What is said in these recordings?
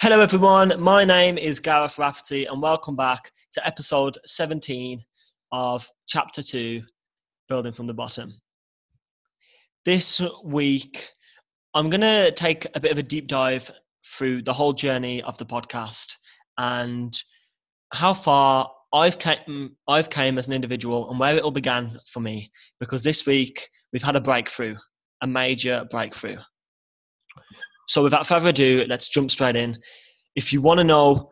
Hello, everyone. My name is Gareth Rafferty, and welcome back to episode 17 of Chapter 2 Building from the Bottom. This week, I'm going to take a bit of a deep dive through the whole journey of the podcast and how far I've came, I've came as an individual and where it all began for me. Because this week, we've had a breakthrough, a major breakthrough. So, without further ado, let's jump straight in. If you want to know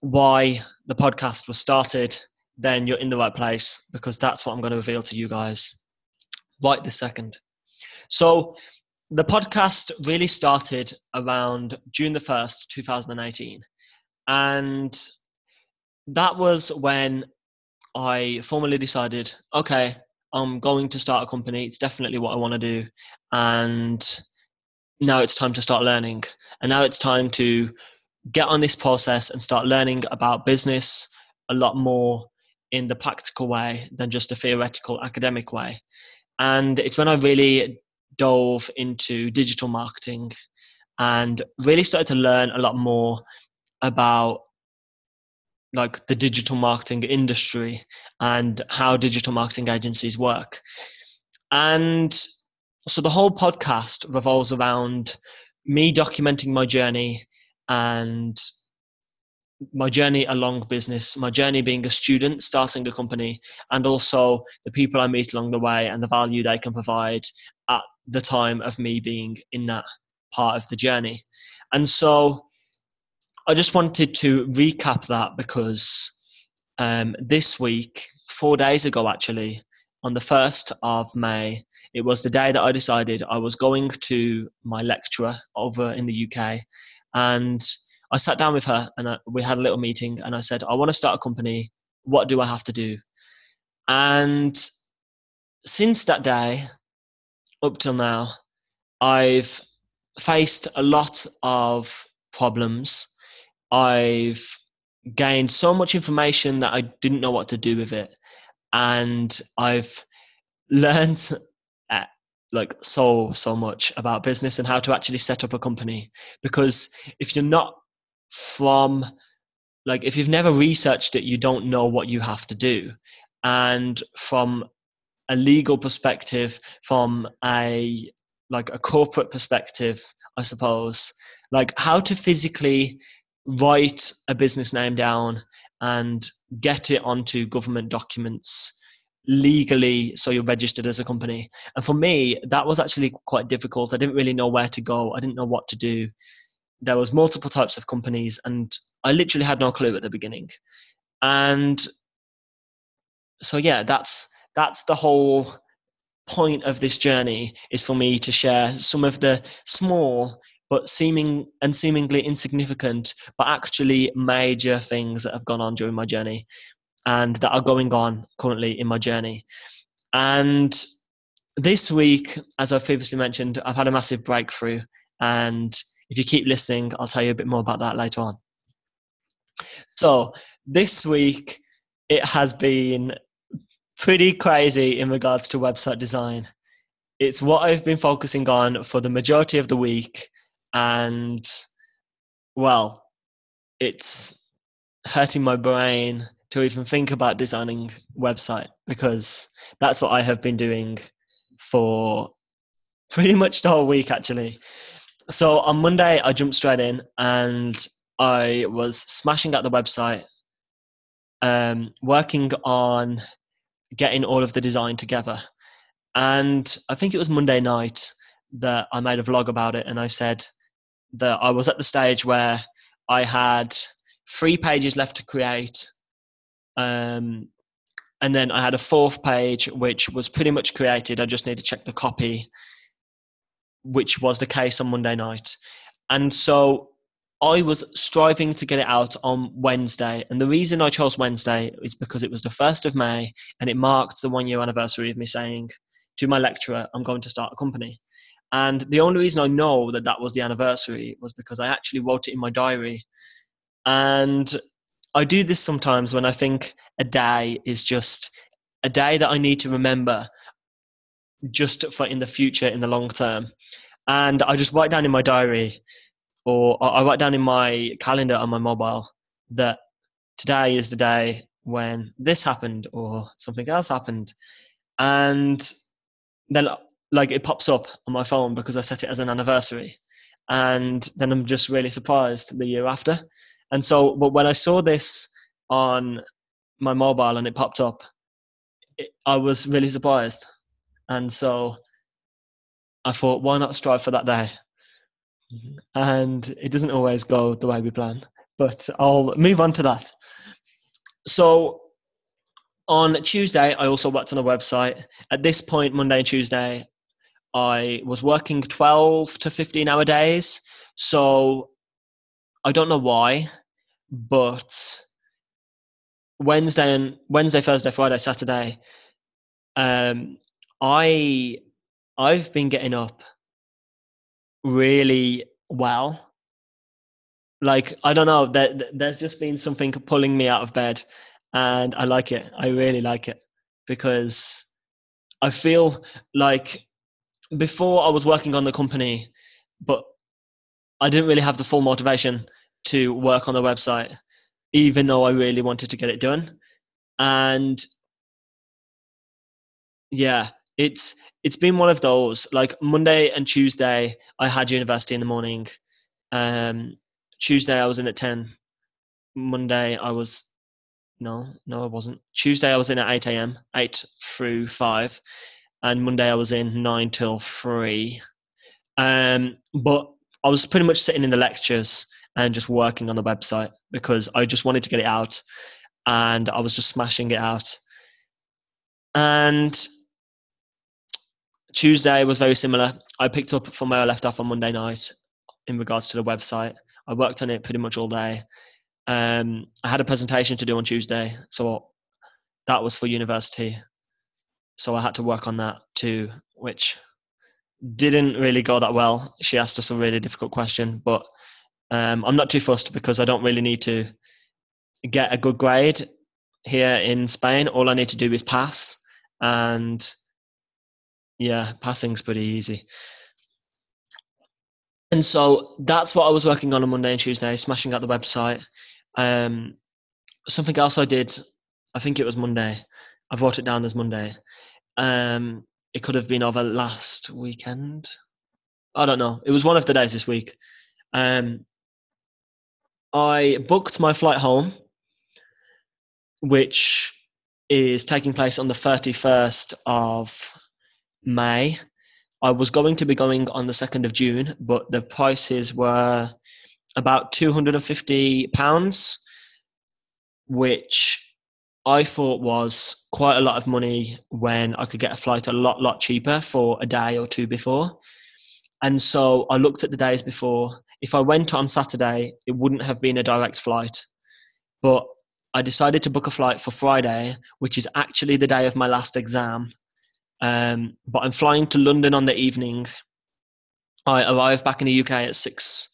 why the podcast was started, then you're in the right place because that's what I'm going to reveal to you guys right this second. So, the podcast really started around June the 1st, 2018. And that was when I formally decided okay, I'm going to start a company. It's definitely what I want to do. And now it's time to start learning. And now it's time to get on this process and start learning about business a lot more in the practical way than just a theoretical academic way. And it's when I really dove into digital marketing and really started to learn a lot more about like the digital marketing industry and how digital marketing agencies work. And so the whole podcast revolves around me documenting my journey and my journey along business, my journey being a student starting a company, and also the people I meet along the way and the value they can provide at the time of me being in that part of the journey. And so I just wanted to recap that because um, this week, four days ago actually, on the 1st of May, it was the day that I decided I was going to my lecturer over in the UK. And I sat down with her and I, we had a little meeting. And I said, I want to start a company. What do I have to do? And since that day, up till now, I've faced a lot of problems. I've gained so much information that I didn't know what to do with it. And I've learned like so so much about business and how to actually set up a company. Because if you're not from like if you've never researched it you don't know what you have to do. And from a legal perspective from a like a corporate perspective i suppose like how to physically write a business name down and get it onto government documents legally so you're registered as a company. And for me that was actually quite difficult. I didn't really know where to go. I didn't know what to do. There was multiple types of companies and i literally had no clue at the beginning. And so yeah that's that's the whole point of this journey is for me to share some of the small but seeming and seemingly insignificant but actually major things that have gone on during my journey and that are going on currently in my journey. And this week, as I've previously mentioned, I've had a massive breakthrough. And if you keep listening, I'll tell you a bit more about that later on. So, this week, it has been pretty crazy in regards to website design. It's what I've been focusing on for the majority of the week. And, well, it's hurting my brain to even think about designing website because that's what I have been doing for pretty much the whole week actually. So on Monday I jumped straight in and I was smashing out the website, um, working on getting all of the design together. And I think it was Monday night that I made a vlog about it and I said that I was at the stage where I had three pages left to create um, and then I had a fourth page which was pretty much created. I just need to check the copy, which was the case on Monday night. And so I was striving to get it out on Wednesday. And the reason I chose Wednesday is because it was the 1st of May and it marked the one year anniversary of me saying to my lecturer, I'm going to start a company. And the only reason I know that that was the anniversary was because I actually wrote it in my diary. And I do this sometimes when I think a day is just a day that I need to remember just for in the future, in the long term. And I just write down in my diary or I write down in my calendar on my mobile that today is the day when this happened or something else happened. And then like it pops up on my phone because I set it as an anniversary. And then I'm just really surprised the year after. And so, but when I saw this on my mobile and it popped up, it, I was really surprised. And so I thought, why not strive for that day? Mm-hmm. And it doesn't always go the way we plan, but I'll move on to that. So on Tuesday, I also worked on a website. At this point, Monday and Tuesday, I was working 12 to 15 hour days. So I don't know why, but Wednesday and Wednesday, Thursday, Friday, Saturday, um, I I've been getting up really well. Like I don't know, there, there's just been something pulling me out of bed, and I like it. I really like it because I feel like before I was working on the company, but I didn't really have the full motivation to work on the website, even though I really wanted to get it done. And yeah, it's it's been one of those. Like Monday and Tuesday, I had university in the morning. Um, Tuesday I was in at ten. Monday I was no, no, I wasn't. Tuesday I was in at eight a.m. eight through five, and Monday I was in nine till three. Um, but I was pretty much sitting in the lectures and just working on the website because I just wanted to get it out, and I was just smashing it out. And Tuesday was very similar. I picked up from where I left off on Monday night in regards to the website. I worked on it pretty much all day. Um, I had a presentation to do on Tuesday, so that was for university. So I had to work on that too, which didn't really go that well. She asked us a really difficult question, but um, I'm not too fussed because I don't really need to get a good grade here in Spain. All I need to do is pass, and yeah, passing's pretty easy. And so that's what I was working on on Monday and Tuesday, smashing out the website. Um, something else I did, I think it was Monday. I wrote it down as Monday. Um, it could have been over last weekend. I don't know. It was one of the days this week. Um, I booked my flight home, which is taking place on the 31st of May. I was going to be going on the 2nd of June, but the prices were about 250 pounds, which I thought was quite a lot of money when I could get a flight a lot, lot cheaper for a day or two before. And so I looked at the days before. If I went on Saturday, it wouldn't have been a direct flight. But I decided to book a flight for Friday, which is actually the day of my last exam. Um, but I'm flying to London on the evening. I arrive back in the UK at 6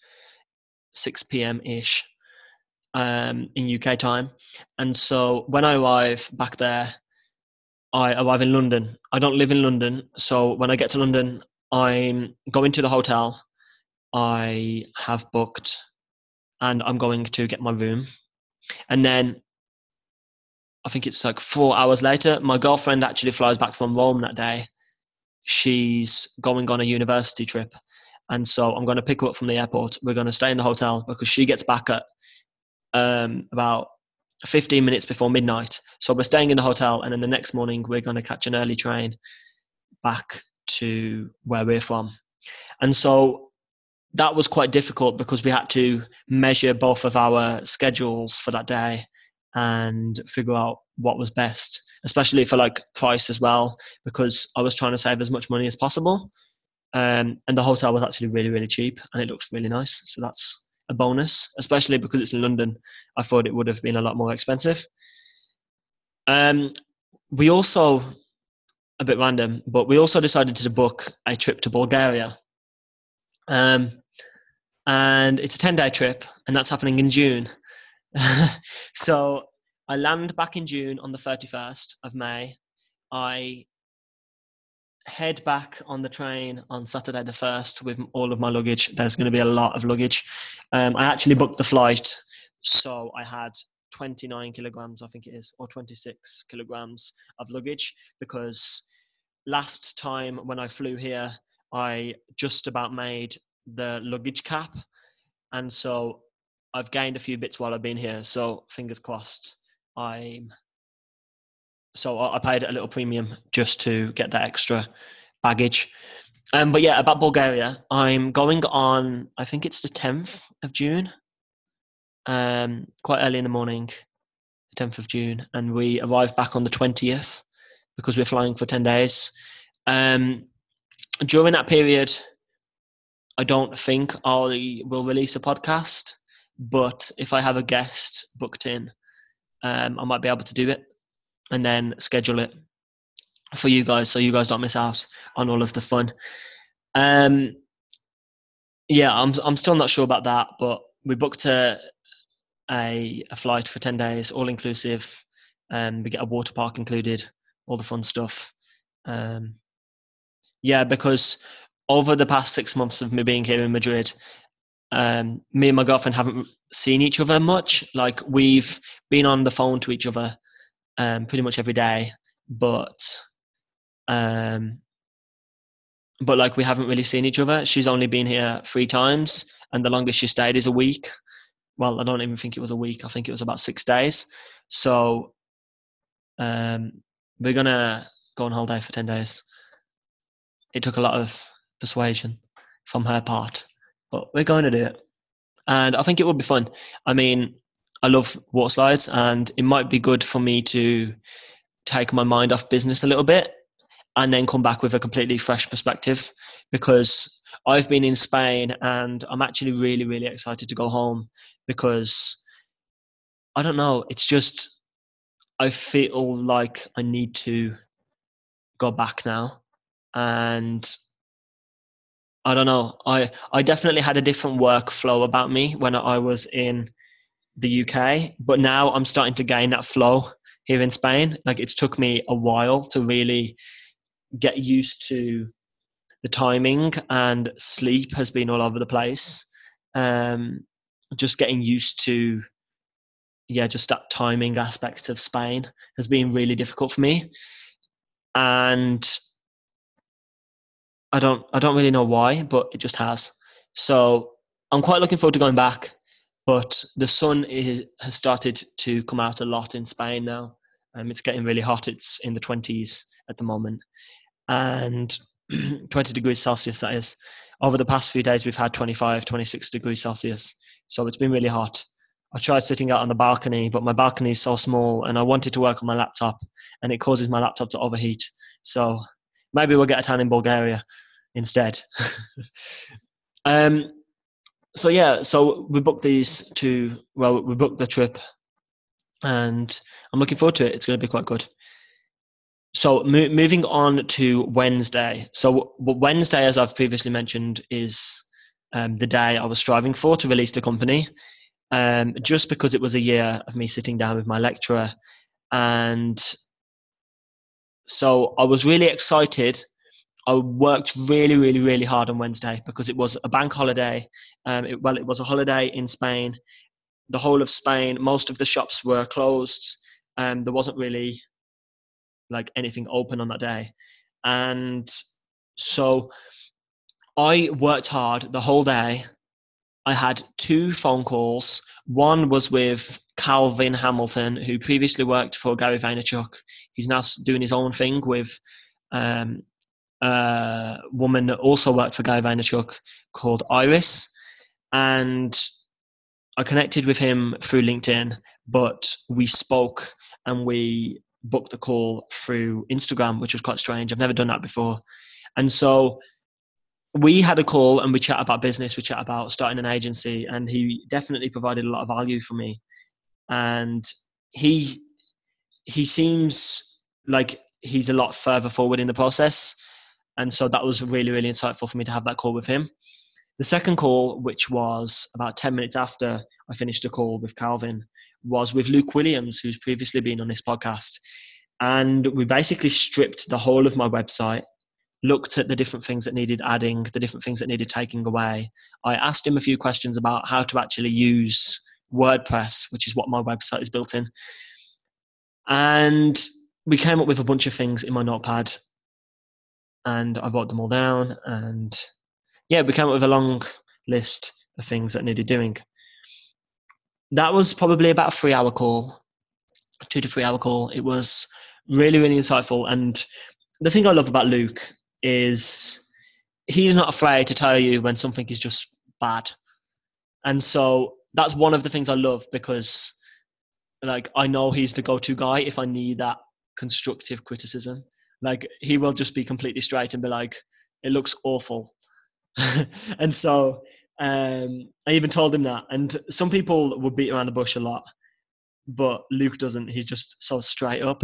6 p.m. ish um, in UK time. And so when I arrive back there, I arrive in London. I don't live in London. So when I get to London, I'm going to the hotel. I have booked and I'm going to get my room. And then I think it's like four hours later, my girlfriend actually flies back from Rome that day. She's going on a university trip. And so I'm going to pick her up from the airport. We're going to stay in the hotel because she gets back at um, about 15 minutes before midnight. So we're staying in the hotel, and then the next morning we're going to catch an early train back to where we're from. And so that was quite difficult because we had to measure both of our schedules for that day and figure out what was best, especially for like price as well, because I was trying to save as much money as possible. Um, and the hotel was actually really, really cheap and it looks really nice. So that's a bonus, especially because it's in London. I thought it would have been a lot more expensive. Um, we also, a bit random, but we also decided to book a trip to Bulgaria. Um, and it's a 10 day trip, and that's happening in June. so I land back in June on the 31st of May. I head back on the train on Saturday the 1st with all of my luggage. There's going to be a lot of luggage. Um, I actually booked the flight, so I had 29 kilograms, I think it is, or 26 kilograms of luggage because last time when I flew here, I just about made the luggage cap. And so I've gained a few bits while I've been here. So fingers crossed, I'm so I paid a little premium just to get that extra baggage. Um, but yeah, about Bulgaria, I'm going on. I think it's the 10th of June. Um, quite early in the morning, the 10th of June, and we arrive back on the 20th because we're flying for 10 days. Um, during that period, I don't think I will release a podcast, but if I have a guest booked in, um, I might be able to do it and then schedule it for you guys so you guys don't miss out on all of the fun. Um, yeah, I'm I'm still not sure about that, but we booked a a, a flight for ten days, all inclusive. Um, we get a water park included, all the fun stuff. Um, yeah, because over the past six months of me being here in Madrid, um, me and my girlfriend haven't seen each other much. Like we've been on the phone to each other um, pretty much every day, but um, but like we haven't really seen each other. She's only been here three times, and the longest she stayed is a week. Well, I don't even think it was a week. I think it was about six days. So um, we're gonna go on holiday for ten days. It took a lot of persuasion from her part, but we're going to do it, and I think it will be fun. I mean, I love water slides, and it might be good for me to take my mind off business a little bit and then come back with a completely fresh perspective because I've been in Spain and I'm actually really, really excited to go home because I don't know, it's just I feel like I need to go back now and I don't know. I I definitely had a different workflow about me when I was in the UK, but now I'm starting to gain that flow here in Spain. Like it's took me a while to really get used to the timing, and sleep has been all over the place. Um, just getting used to, yeah, just that timing aspect of Spain has been really difficult for me, and I don't, I don't really know why, but it just has. So I'm quite looking forward to going back but the sun is, has started to come out a lot in Spain now. Um, it's getting really hot. It's in the 20s at the moment. And 20 degrees Celsius, that is. Over the past few days, we've had 25, 26 degrees Celsius. So it's been really hot. I tried sitting out on the balcony, but my balcony is so small and I wanted to work on my laptop and it causes my laptop to overheat. So maybe we'll get a tan in Bulgaria instead. um, so yeah, so we booked these two. Well, we booked the trip, and I'm looking forward to it. It's going to be quite good. So mo- moving on to Wednesday. So Wednesday, as I've previously mentioned, is um, the day I was striving for to release the company. Um, just because it was a year of me sitting down with my lecturer, and so I was really excited I worked really, really, really hard on Wednesday because it was a bank holiday. Um, it, well, it was a holiday in Spain. The whole of Spain, most of the shops were closed. Um, there wasn't really like anything open on that day, and so I worked hard the whole day. I had two phone calls. One was with Calvin Hamilton, who previously worked for Gary Vaynerchuk. He's now doing his own thing with um, uh, woman that also worked for Gary Vaynerchuk called Iris, and I connected with him through LinkedIn, but we spoke and we booked the call through Instagram, which was quite strange. I've never done that before, and so we had a call and we chat about business. We chat about starting an agency, and he definitely provided a lot of value for me. And he he seems like he's a lot further forward in the process and so that was really, really insightful for me to have that call with him. The second call, which was about 10 minutes after I finished the call with Calvin, was with Luke Williams, who's previously been on this podcast. And we basically stripped the whole of my website looked at the different things that needed adding, the different things that needed taking away. I asked him a few questions about how to actually use WordPress, which is what my website is built in. And we came up with a bunch of things in my notepad and I wrote them all down. And yeah, we came up with a long list of things that needed doing. That was probably about a three hour call, two to three hour call. It was really, really insightful. And the thing I love about Luke is he's not afraid to tell you when something is just bad. And so that's one of the things I love because like I know he's the go-to guy if I need that constructive criticism. Like he will just be completely straight and be like, "It looks awful," and so um, I even told him that. And some people would beat around the bush a lot, but Luke doesn't. He's just so straight up,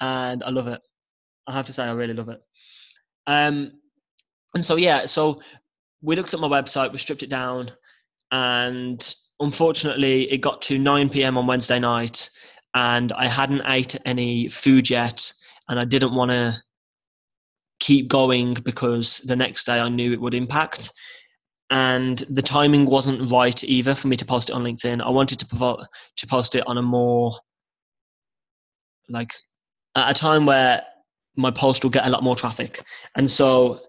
and I love it. I have to say, I really love it. Um, and so yeah, so we looked at my website, we stripped it down, and unfortunately, it got to 9 p.m. on Wednesday night, and I hadn't ate any food yet, and I didn't want to keep going because the next day I knew it would impact. And the timing wasn't right either for me to post it on LinkedIn. I wanted to provoke, to post it on a more like at a time where my post will get a lot more traffic. And so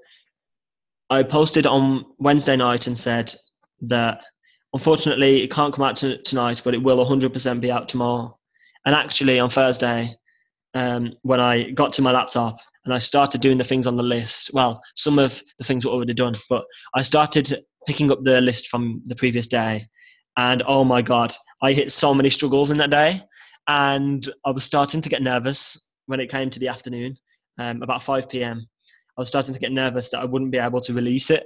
I posted on Wednesday night and said that unfortunately it can't come out to, tonight, but it will 100% be out tomorrow. And actually on Thursday, um, when I got to my laptop and I started doing the things on the list, well, some of the things were already done, but I started picking up the list from the previous day. And oh my God, I hit so many struggles in that day. And I was starting to get nervous when it came to the afternoon, um, about 5 p.m. I was starting to get nervous that I wouldn't be able to release it.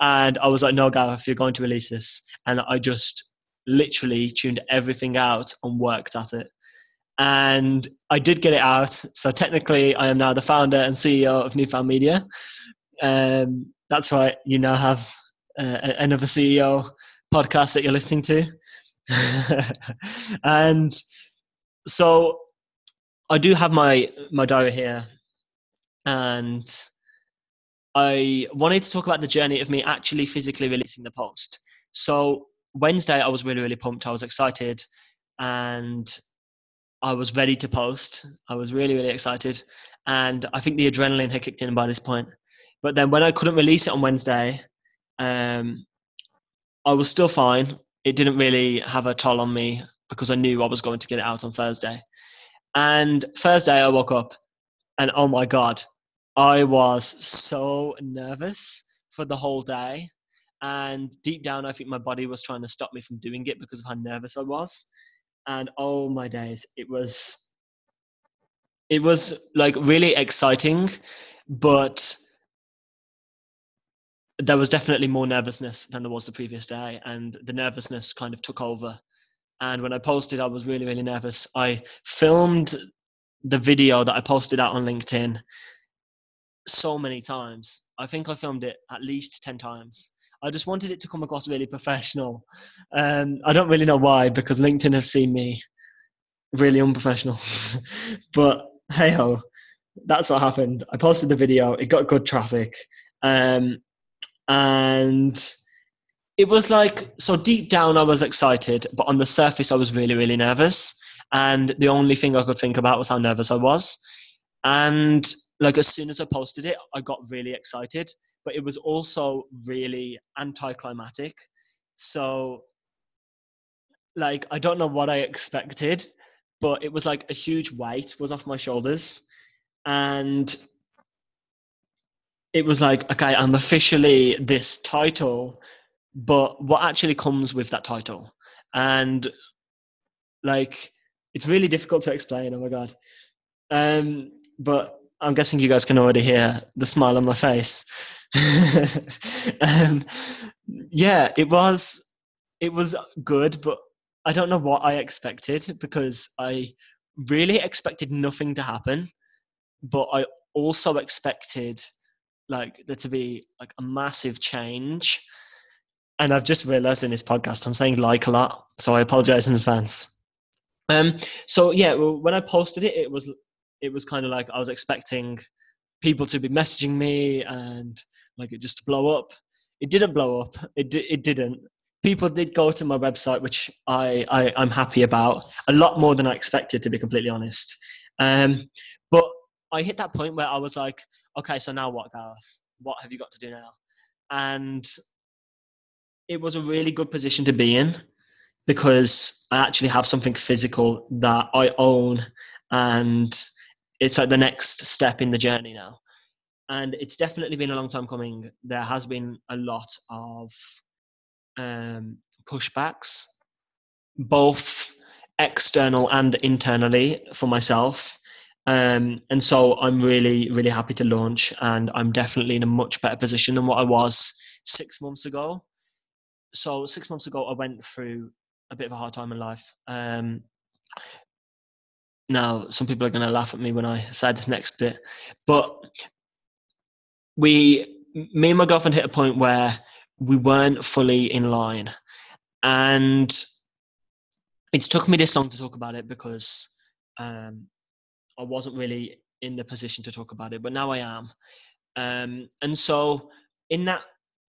And I was like, no, Gareth, you're going to release this. And I just literally tuned everything out and worked at it. And I did get it out. So technically, I am now the founder and CEO of Newfound Media. Um, that's right. You now have uh, another CEO podcast that you're listening to. and so I do have my my diary here, and I wanted to talk about the journey of me actually physically releasing the post. So Wednesday, I was really really pumped. I was excited, and I was ready to post. I was really really excited, and I think the adrenaline had kicked in by this point. But then when I couldn't release it on Wednesday, um, I was still fine. It didn't really have a toll on me because I knew I was going to get it out on Thursday. And Thursday, I woke up and oh my God, I was so nervous for the whole day. And deep down, I think my body was trying to stop me from doing it because of how nervous I was. And oh my days, it was, it was like really exciting, but there was definitely more nervousness than there was the previous day. And the nervousness kind of took over and when I posted, I was really, really nervous. I filmed the video that I posted out on LinkedIn so many times. I think I filmed it at least 10 times. I just wanted it to come across really professional. Um, I don't really know why, because LinkedIn have seen me really unprofessional. but hey ho, that's what happened. I posted the video, it got good traffic. Um, and it was like so deep down i was excited but on the surface i was really really nervous and the only thing i could think about was how nervous i was and like as soon as i posted it i got really excited but it was also really anticlimactic. So like i don't know what i expected but it was like a huge weight was off my shoulders. And it was like okay i'm officially this title but what actually comes with that title? And like it's really difficult to explain oh my god. Um but i'm guessing you guys can already hear the smile on my face um, yeah it was it was good but i don't know what i expected because i really expected nothing to happen but i also expected like there to be like a massive change and I've just realized in this podcast I'm saying like a lot, so I apologize in advance. Um, so yeah, when I posted it, it was it was kind of like I was expecting people to be messaging me and like it just to blow up. It didn't blow up. It it didn't. People did go to my website, which I, I I'm happy about. A lot more than I expected, to be completely honest. Um, but I hit that point where I was like, okay, so now what, Gareth? What have you got to do now? And it was a really good position to be in because I actually have something physical that I own and it's like the next step in the journey now. And it's definitely been a long time coming. There has been a lot of um, pushbacks, both external and internally for myself. Um, and so I'm really, really happy to launch, and I'm definitely in a much better position than what I was six months ago. So six months ago, I went through a bit of a hard time in life. Um, now, some people are going to laugh at me when I say this next bit, but we, me and my girlfriend, hit a point where we weren't fully in line, and it's took me this long to talk about it because um, I wasn't really in the position to talk about it, but now I am. Um, and so in that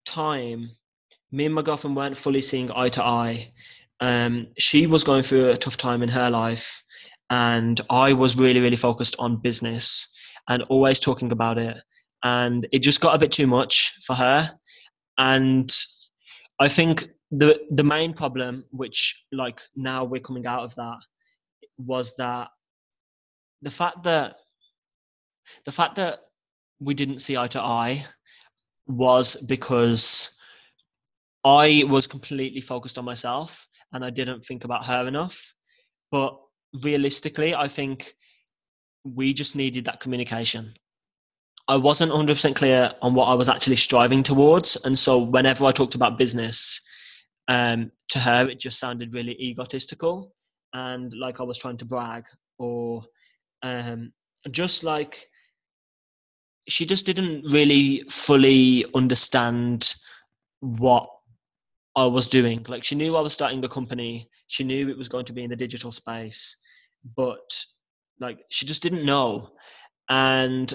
time, me and my girlfriend weren't fully seeing eye to eye. Um, she was going through a tough time in her life, and I was really, really focused on business and always talking about it. And it just got a bit too much for her. And I think the the main problem, which like now we're coming out of that, was that the fact that the fact that we didn't see eye to eye was because I was completely focused on myself and I didn't think about her enough. But realistically, I think we just needed that communication. I wasn't 100% clear on what I was actually striving towards. And so whenever I talked about business um, to her, it just sounded really egotistical and like I was trying to brag or um, just like she just didn't really fully understand what I was doing. Like she knew I was starting the company, she knew it was going to be in the digital space, but like she just didn't know. And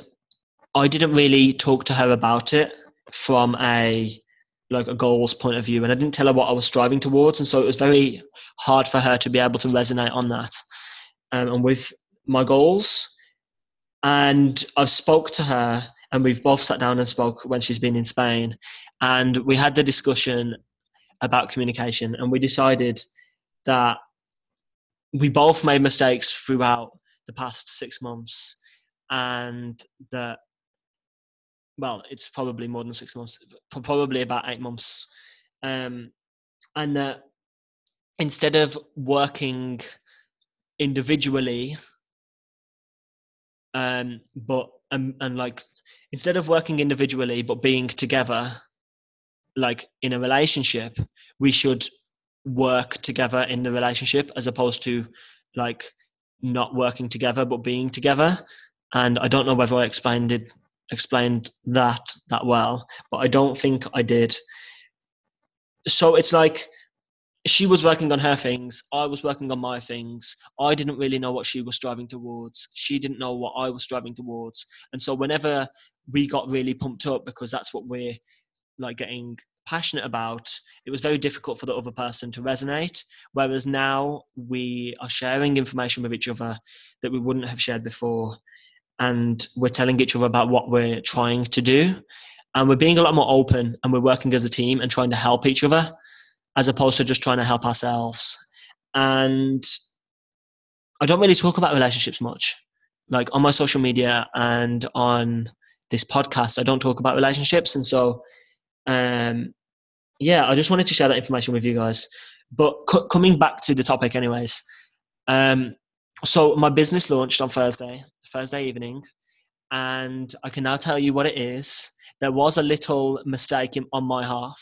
I didn't really talk to her about it from a like a goals point of view and I didn't tell her what I was striving towards and so it was very hard for her to be able to resonate on that. Um, and with my goals and I've spoke to her and we've both sat down and spoke when she's been in Spain and we had the discussion about communication and we decided that we both made mistakes throughout the past six months and that well it's probably more than six months probably about eight months. Um, and that instead of working individually um, but um, and like instead of working individually but being together like in a relationship we should work together in the relationship as opposed to like not working together but being together. And i don't know whether i explained it explained that that well but i don't think i did. So it's like she was working on her things i was working on my things. I didn't really know what she was striving towards. She didn't know what i was striving towards. And so whenever we got really pumped up because that's what we're like getting passionate about it was very difficult for the other person to resonate whereas now we are sharing information with each other that we wouldn't have shared before and we're telling each other about what we're trying to do and we're being a lot more open and we're working as a team and trying to help each other as opposed to just trying to help ourselves. And I don't really talk about relationships much. Like on my social media and on this podcast, I don't talk about relationships. And so, um, yeah, I just wanted to share that information with you guys. But c- coming back to the topic, anyways, um, so my business launched on Thursday, Thursday evening, and I can now tell you what it is. There was a little mistake in, on my half.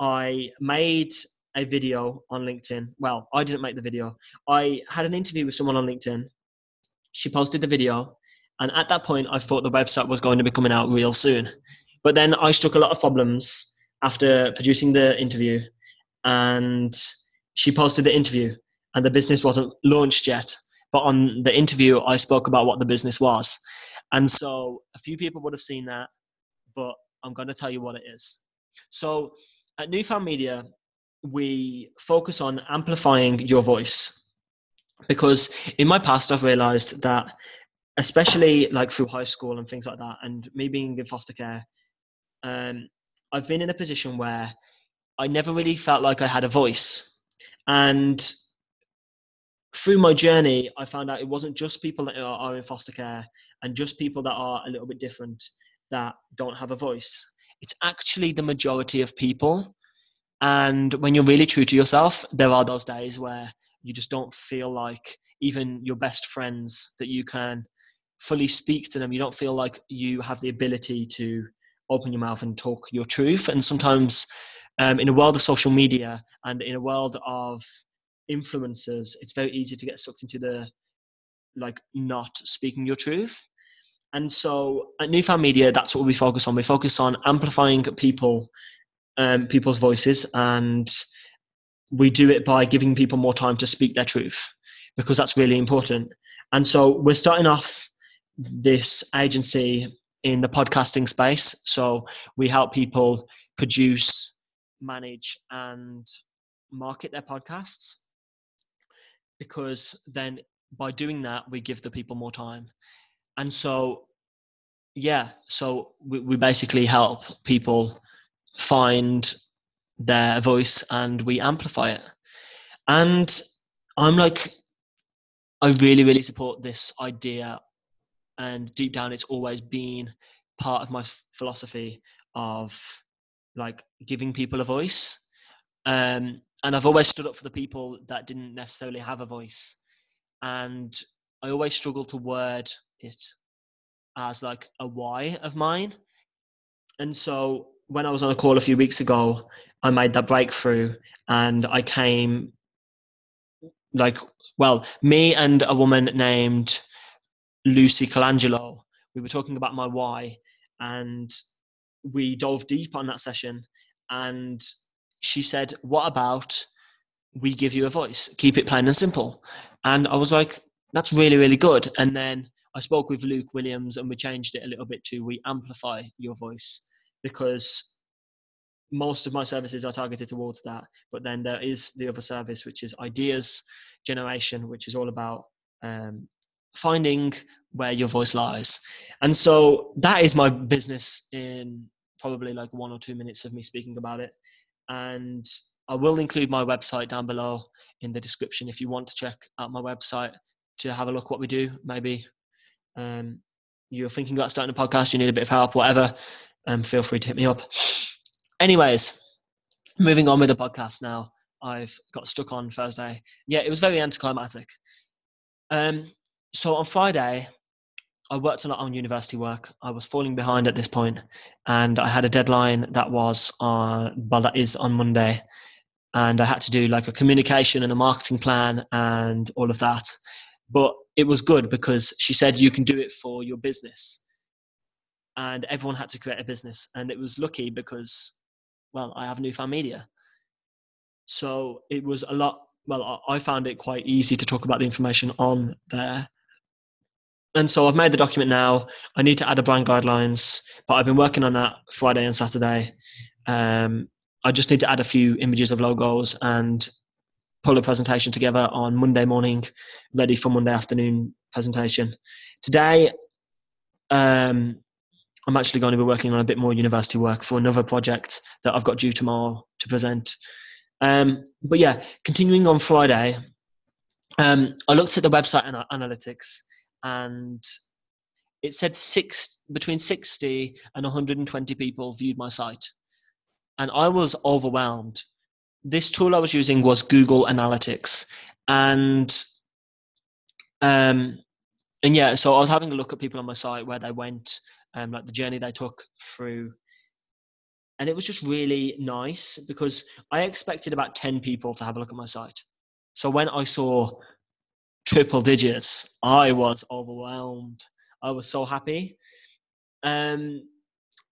I made a video on LinkedIn. Well, I didn't make the video. I had an interview with someone on LinkedIn. She posted the video, and at that point, I thought the website was going to be coming out real soon. But then I struck a lot of problems after producing the interview, and she posted the interview, and the business wasn't launched yet. But on the interview, I spoke about what the business was. And so a few people would have seen that, but I'm going to tell you what it is. So at Newfound Media, we focus on amplifying your voice because in my past I've realized that especially like through high school and things like that and me being in foster care um, I've been in a position where I never really felt like I had a voice. And through my journey I found out it wasn't just people that are in foster care and just people that are a little bit different that don't have a voice. It's actually the majority of people. And when you're really true to yourself, there are those days where you just don't feel like even your best friends that you can fully speak to them. You don't feel like you have the ability to open your mouth and talk your truth. And sometimes, um, in a world of social media and in a world of influencers, it's very easy to get sucked into the like not speaking your truth. And so at Newfound Media, that's what we focus on. We focus on amplifying people um, people's voices, and we do it by giving people more time to speak their truth because that's really important. And so we're starting off this agency in the podcasting space. So we help people produce, manage, and market their podcasts because then by doing that, we give the people more time. And so, yeah, so we, we basically help people find their voice and we amplify it. And I'm like, I really, really support this idea. And deep down, it's always been part of my philosophy of like giving people a voice. Um, and I've always stood up for the people that didn't necessarily have a voice. And I always struggle to word it as like a why of mine. And so when I was on a call a few weeks ago, I made that breakthrough and I came like well, me and a woman named Lucy Colangelo, we were talking about my why and we dove deep on that session and she said, What about we give you a voice? Keep it plain and simple. And I was like, That's really, really good. And then I spoke with Luke Williams and we changed it a little bit to we amplify your voice because most of my services are targeted towards that. But then there is the other service, which is ideas generation, which is all about um, finding where your voice lies. And so that is my business in probably like one or two minutes of me speaking about it. And I will include my website down below in the description if you want to check out my website to have a look what we do. Maybe um, you're thinking about starting a podcast, you need a bit of help, whatever um, feel free to hit me up. Anyways, moving on with the podcast now. I've got stuck on Thursday. Yeah, it was very anticlimactic. Um, so on Friday, I worked a lot on university work. I was falling behind at this point, and I had a deadline that was on, well, that is on Monday, and I had to do like a communication and a marketing plan and all of that. But it was good because she said you can do it for your business and everyone had to create a business. And it was lucky because, well, I have Newfound Media. So it was a lot, well, I found it quite easy to talk about the information on there. And so I've made the document now. I need to add a brand guidelines, but I've been working on that Friday and Saturday. Um, I just need to add a few images of logos and pull a presentation together on Monday morning, ready for Monday afternoon presentation. Today, um, I'm actually going to be working on a bit more university work for another project that I've got due tomorrow to present. Um, but yeah, continuing on Friday, um, I looked at the website and analytics, and it said six between 60 and 120 people viewed my site, and I was overwhelmed. This tool I was using was Google Analytics, and um, and yeah, so I was having a look at people on my site where they went um, like the journey they took through. And it was just really nice because I expected about 10 people to have a look at my site. So when I saw triple digits, I was overwhelmed. I was so happy. Um,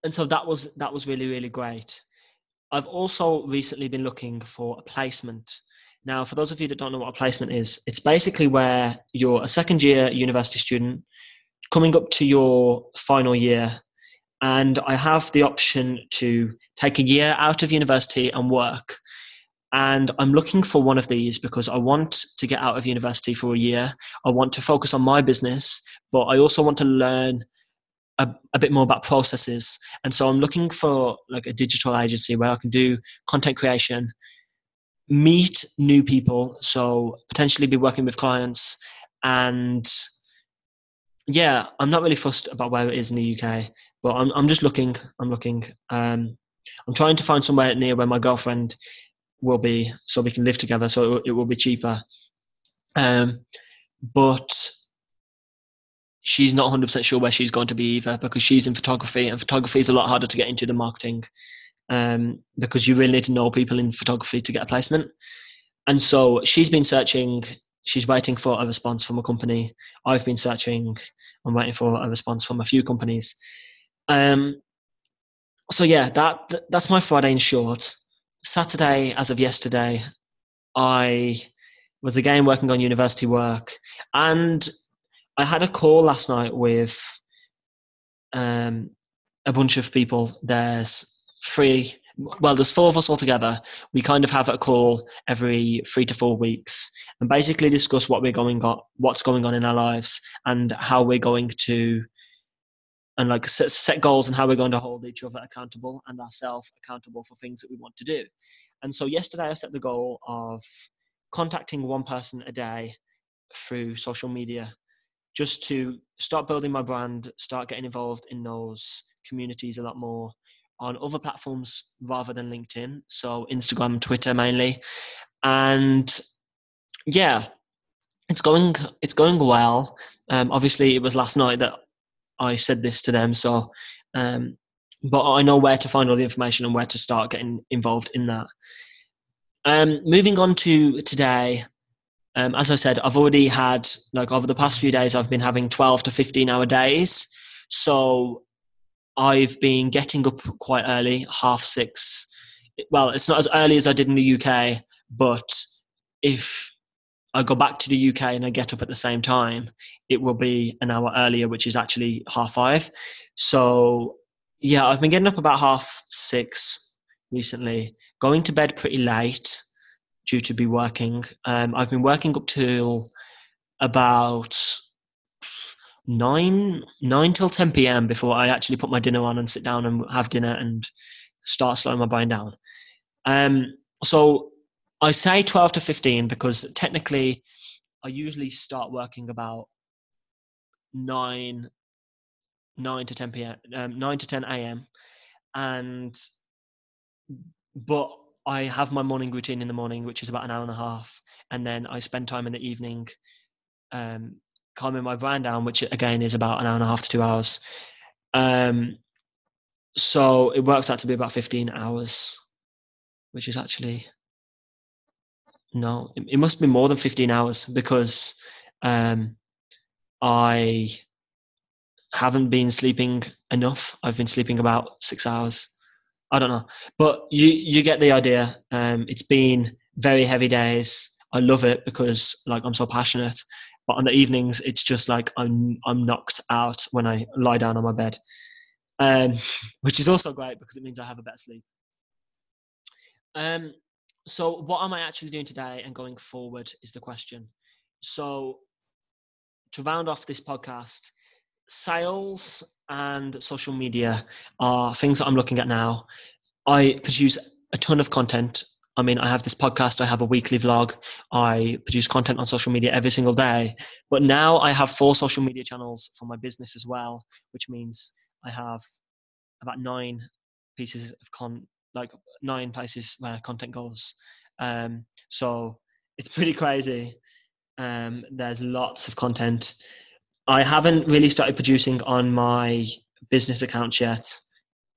and so that was that was really really great. I've also recently been looking for a placement. Now, for those of you that don't know what a placement is, it's basically where you're a second year university student coming up to your final year, and I have the option to take a year out of university and work. And I'm looking for one of these because I want to get out of university for a year. I want to focus on my business, but I also want to learn a, a, bit more about processes and so i'm looking for like a digital agency where i can do content creation meet new people so potentially be working with clients and yeah i'm not really fussed about where it is in the uk but i'm, I'm just looking i'm looking um, i'm trying to find somewhere near where my girlfriend will be so we can live together so it, will be cheaper um, but she's not 100% sure where she's going to be either because she's in photography and photography is a lot harder to get into than marketing um, because you really need to know people in photography to get a placement. And so she's been searching, she's waiting for a response from a company. I've been searching, I'm waiting for a response from a few companies. Um, so yeah, that that's my Friday in short. Saturday, as of yesterday, I was again working on university work, and I had a call last night with um, a bunch of people. There's three, well, there's four of us all together. We kind of have a call every three to four weeks and basically discuss what we're going on, what's going on in our lives, and how we're going to, and like set, set goals and how we're going to hold each other accountable and ourselves accountable for things that we want to do. And so yesterday I set the goal of contacting one person a day through social media just to start building my brand, start getting involved in those communities a lot more on other platforms rather than LinkedIn. So Instagram, Twitter mainly. And yeah, it's going it's going well. Um, obviously, it was last night that I said this to them. So, um, but I know where to find all the information and where to start getting involved in that. Um, moving on to today, um, as I said, I've already had like over the past few days, I've been having 12 to 15 hour days. So I've been getting up quite early, half six. Well, it's not as early as I did in the UK, but if I go back to the UK and I get up at the same time, it will be an hour earlier, which is actually half five. So yeah, I've been getting up about half six recently, going to bed pretty late due to be working. Um, I've been working up till about nine nine till ten p.m. before I actually put my dinner on and sit down and have dinner and start slowing my brain down. Um, so I say twelve to fifteen because technically I usually start working about nine nine to ten p.m. Um, nine to ten a.m. and but I have my morning routine in the morning, which is about an hour and a half, and then I spend time in the evening um, calming my brain down, which again is about an hour and a half to two hours. Um, so it works out to be about 15 hours, which is actually no, it, must be more than 15 hours because um, I haven't been sleeping enough. I've been sleeping about six hours. I don't know, but you you get the idea. Um, it's been very heavy days. I love it because like I'm so passionate. But on the evenings, it's just like I'm I'm knocked out when I lie down on my bed, um, which is also great because it means I have a better sleep. Um, so what am I actually doing today and going forward is the question. So to round off this podcast, sales and social media are things that I'm looking at now. I produce a ton of content. I mean, I have this podcast, I have a weekly vlog, I produce content on social media every single day. But now I have four social media channels for my business as well, which means I have about nine pieces of con like nine places where content goes. Um, so it's pretty crazy. Um, there's lots of content. I haven't really started producing on my business accounts yet,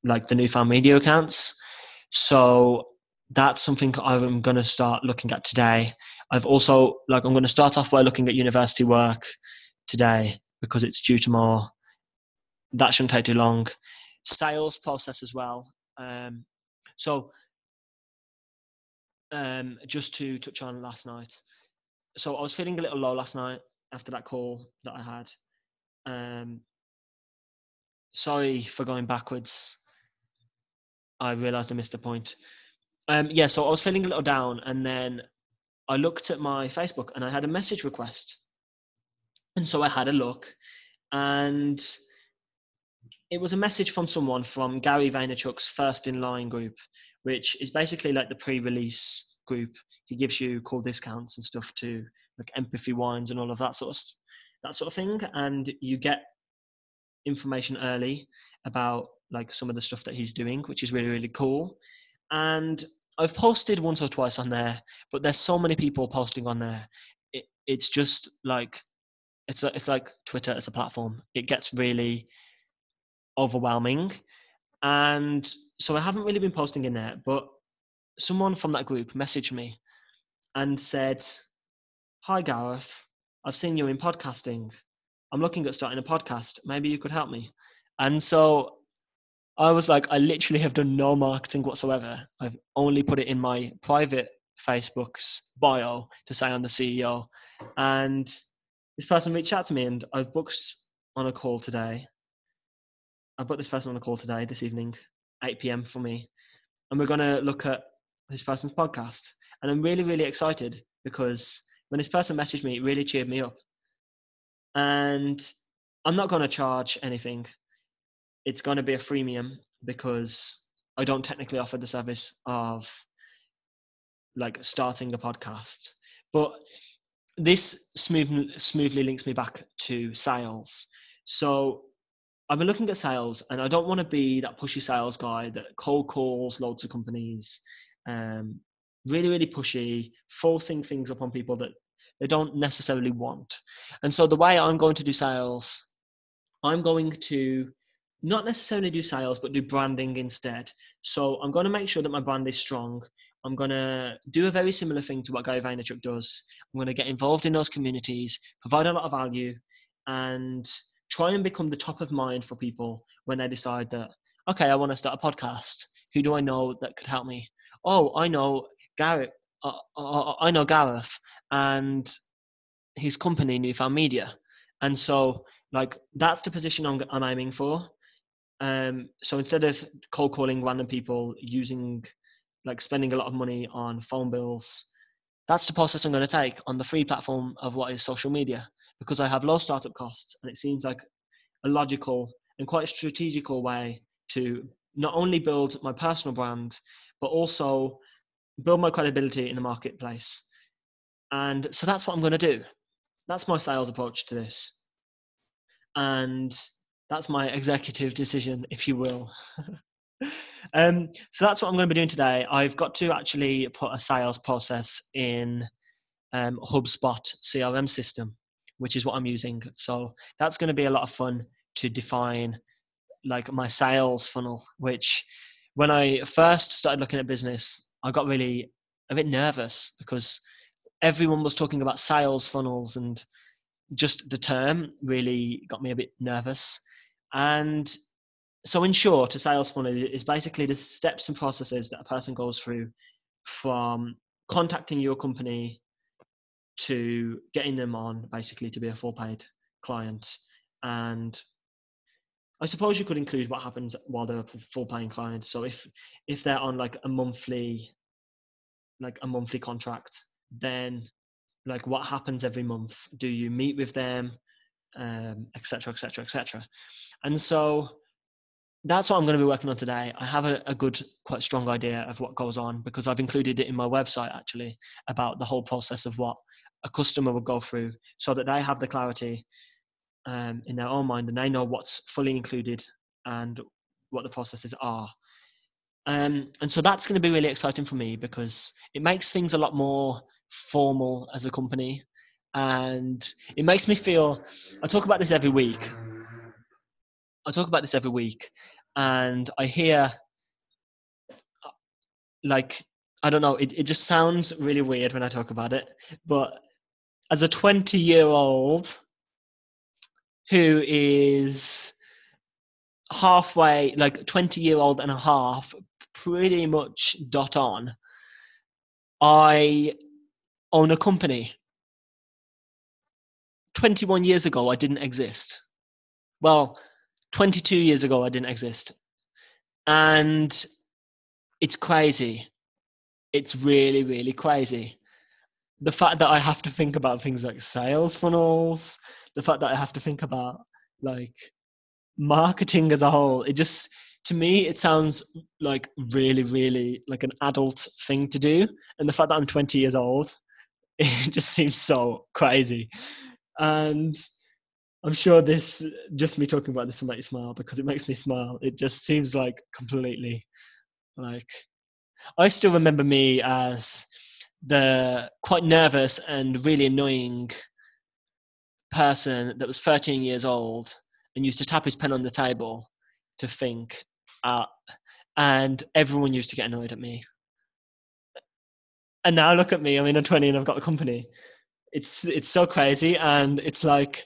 like the newfound media accounts. So that's something I'm going to start looking at today. I've also like I'm going to start off by looking at university work today because it's due tomorrow. That shouldn't take too long. Sales process as well. Um, so um, just to touch on last night. So I was feeling a little low last night after that call that I had. Um, sorry for going backwards. I realized I missed a point. Um, yeah, so I was feeling a little down, and then I looked at my Facebook and I had a message request. And so I had a look, and it was a message from someone from Gary Vaynerchuk's First in Line group, which is basically like the pre release group. He gives you call discounts and stuff to like empathy wines and all of that sort of that sort of thing, and you get information early about like some of the stuff that he's doing, which is really really cool. And I've posted once or twice on there, but there's so many people posting on there. It, it's just like it's a, it's like Twitter as a platform. It gets really overwhelming, and so I haven't really been posting in there. But someone from that group messaged me and said, "Hi Gareth, I've seen you in podcasting. I'm looking at starting a podcast. Maybe you could help me." And so I was like, I literally have done no marketing whatsoever. I've only put it in my private Facebook's bio to say I'm the CEO. And this person reached out to me, and I've booked on a call today. I put this person on a call today, this evening, 8 p.m. for me. And we're going to look at this person's podcast. And I'm really, really excited because when this person messaged me, it really cheered me up. And I'm not going to charge anything it's going to be a freemium because I don't technically offer the service of like starting a podcast. But this smooth, smoothly links me back to sales. So I've been looking at sales and I don't want to be that pushy sales guy that cold calls loads of companies, um, really, really pushy, forcing things upon people that they don't necessarily want. And so the way I'm going to do sales, I'm going to not necessarily do sales, but do branding instead. So I'm going to make sure that my brand is strong. I'm going to do a very similar thing to what Gary Vaynerchuk does. I'm going to get involved in those communities, provide a lot of value, and try and become the top of mind for people when they decide that, okay, I want to start a podcast. Who do I know that could help me? Oh, I know Garrett. Uh, uh, uh I know Gareth and his company, Newfound Media. And so, like, that's the position I'm, I'm aiming for. Um, so instead of cold calling random people using like spending a lot of money on phone bills, that's the process I'm going to take on the free platform of what is social media because I have low startup costs and it seems like a logical and quite strategical way to not only build my personal brand but also build my credibility in the marketplace. And so that's what I'm going to do. That's my sales approach to this. And that's my executive decision, if you will. um, so that's what I'm going to be doing today. I've got to actually put a sales process in um, HubSpot CRM system, which is what I'm using. So that's going to be a lot of fun to define like my sales funnel, which when I first started looking at business, I got really a bit nervous because everyone was talking about sales funnels and just the term really got me a bit nervous. And so, in short, a sales funnel is basically the steps and processes that a person goes through from contacting your company to getting them on basically to be a full paid client. And I suppose you could include what happens while they're a full paying client. So if if they're on like a monthly like a monthly contract, then like what happens every month? Do you meet with them? um, et cetera, et cetera, et cetera. And so that's what I'm going to be working on today. I have a, a, good, quite strong idea of what goes on because I've included it in my website actually about the whole process of what a customer would go through so that they have the clarity um, in their own mind and they know what's fully included and what the processes are. Um, and so that's going to be really exciting for me because it makes things a lot more formal as a company and it makes me feel. I talk about this every week. I talk about this every week, and I hear like I don't know. It it just sounds really weird when I talk about it, but as a 20 year old who is halfway like 20 year old and a half pretty much dot on i own a company 21 years ago, I didn't exist. Well, 22 years ago, I didn't exist. And it's crazy. It's really, really crazy. The fact that I have to think about things like sales funnels, the fact that I have to think about like marketing as a whole, it just, to me, it sounds like really, really like an adult thing to do. And the fact that I'm 20 years old, it just seems so crazy. And I'm sure this, just me talking about this will make you smile because it makes me smile. It just seems like completely like, I still remember me as the quite nervous and really annoying person that was 13 years old and used to tap his pen on the table to think, uh, and everyone used to get annoyed at me. And now look at me. I mean, I'm 20 and I've got a company. It's it's so crazy, and it's like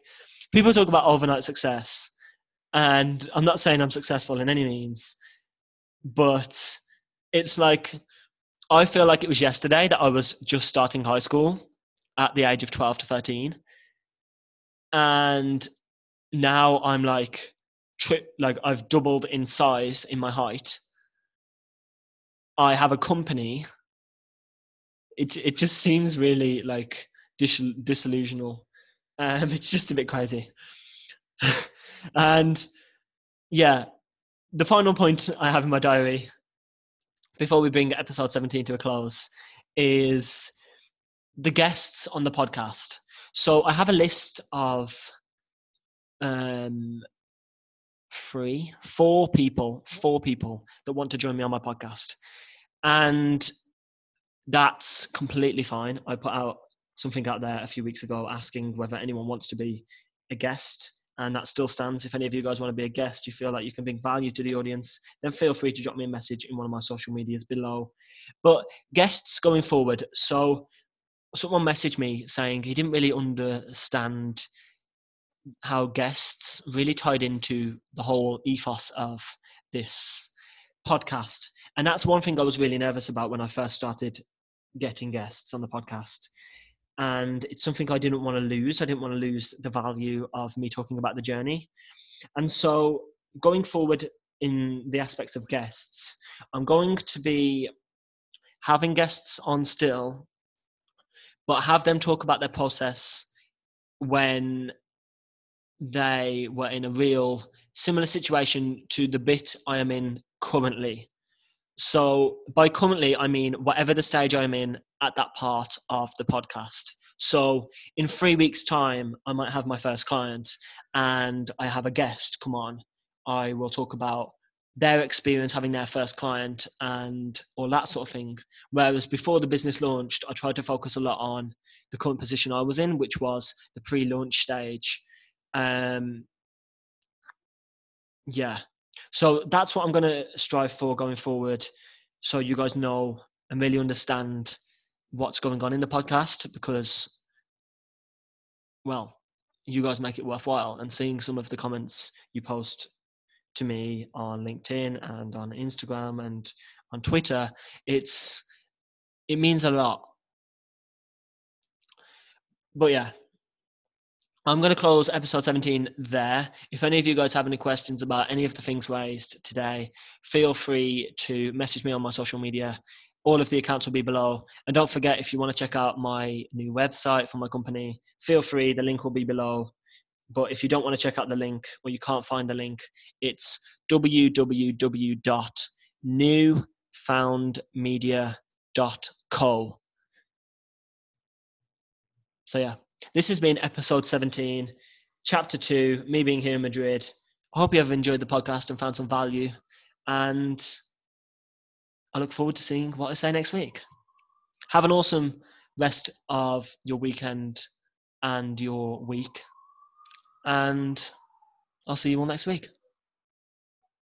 people talk about overnight success, and I'm not saying I'm successful in any means, but it's like I feel like it was yesterday that I was just starting high school at the age of 12 to 13. And now I'm like tri- like I've doubled in size in my height. I have a company. It it just seems really like dis- disillusional. Um, it's just a bit crazy. and yeah, the final point I have in my diary before we bring episode 17 to a close is the guests on the podcast. So I have a list of um, three, four people, four people that want to join me on my podcast. And that's completely fine. I put out something out there a few weeks ago asking whether anyone wants to be a guest and that still stands. If any of you guys want to be a guest, you feel like you can bring value to the audience, then feel free to drop me a message in one of my social medias below. But guests going forward, so someone messaged me saying he didn't really understand how guests really tied into the whole ethos of this podcast. And that's one thing I was really nervous about when I first started getting guests on the podcast and it's something I didn't want to lose. I didn't want to lose the value of me talking about the journey. And so, going forward in the aspects of guests, I'm going to be having guests on still, but have them talk about their process when they were in a real similar situation to the bit I am in currently. So, by currently, I mean whatever the stage I'm in at that part of the podcast. So, in three weeks' time, I might have my first client and I have a guest come on. I will talk about their experience having their first client and all that sort of thing. Whereas before the business launched, I tried to focus a lot on the current position I was in, which was the pre launch stage. Um, yeah, so that's what I'm going to strive for going forward. So you guys know and really understand what's going on in the podcast because, well, you guys make it worthwhile. And seeing some of the comments you post to me on LinkedIn and on Instagram and on Twitter, it's it means a lot. But yeah, I'm going to close episode 17 there. If any of you guys have any questions about any of the things raised today, feel free to message me on my social media. All of the accounts will be below. And don't forget, if you want to check out my new website for my company, feel free. The link will be below. But if you don't want to check out the link or you can't find the link, it's www.newfoundmedia.co. So, yeah, this has been episode 17, chapter two, me being here in Madrid. I hope you have enjoyed the podcast and found some value. And I look forward to seeing what I say next week. Have an awesome rest of your weekend and your week. And I'll see you all next week.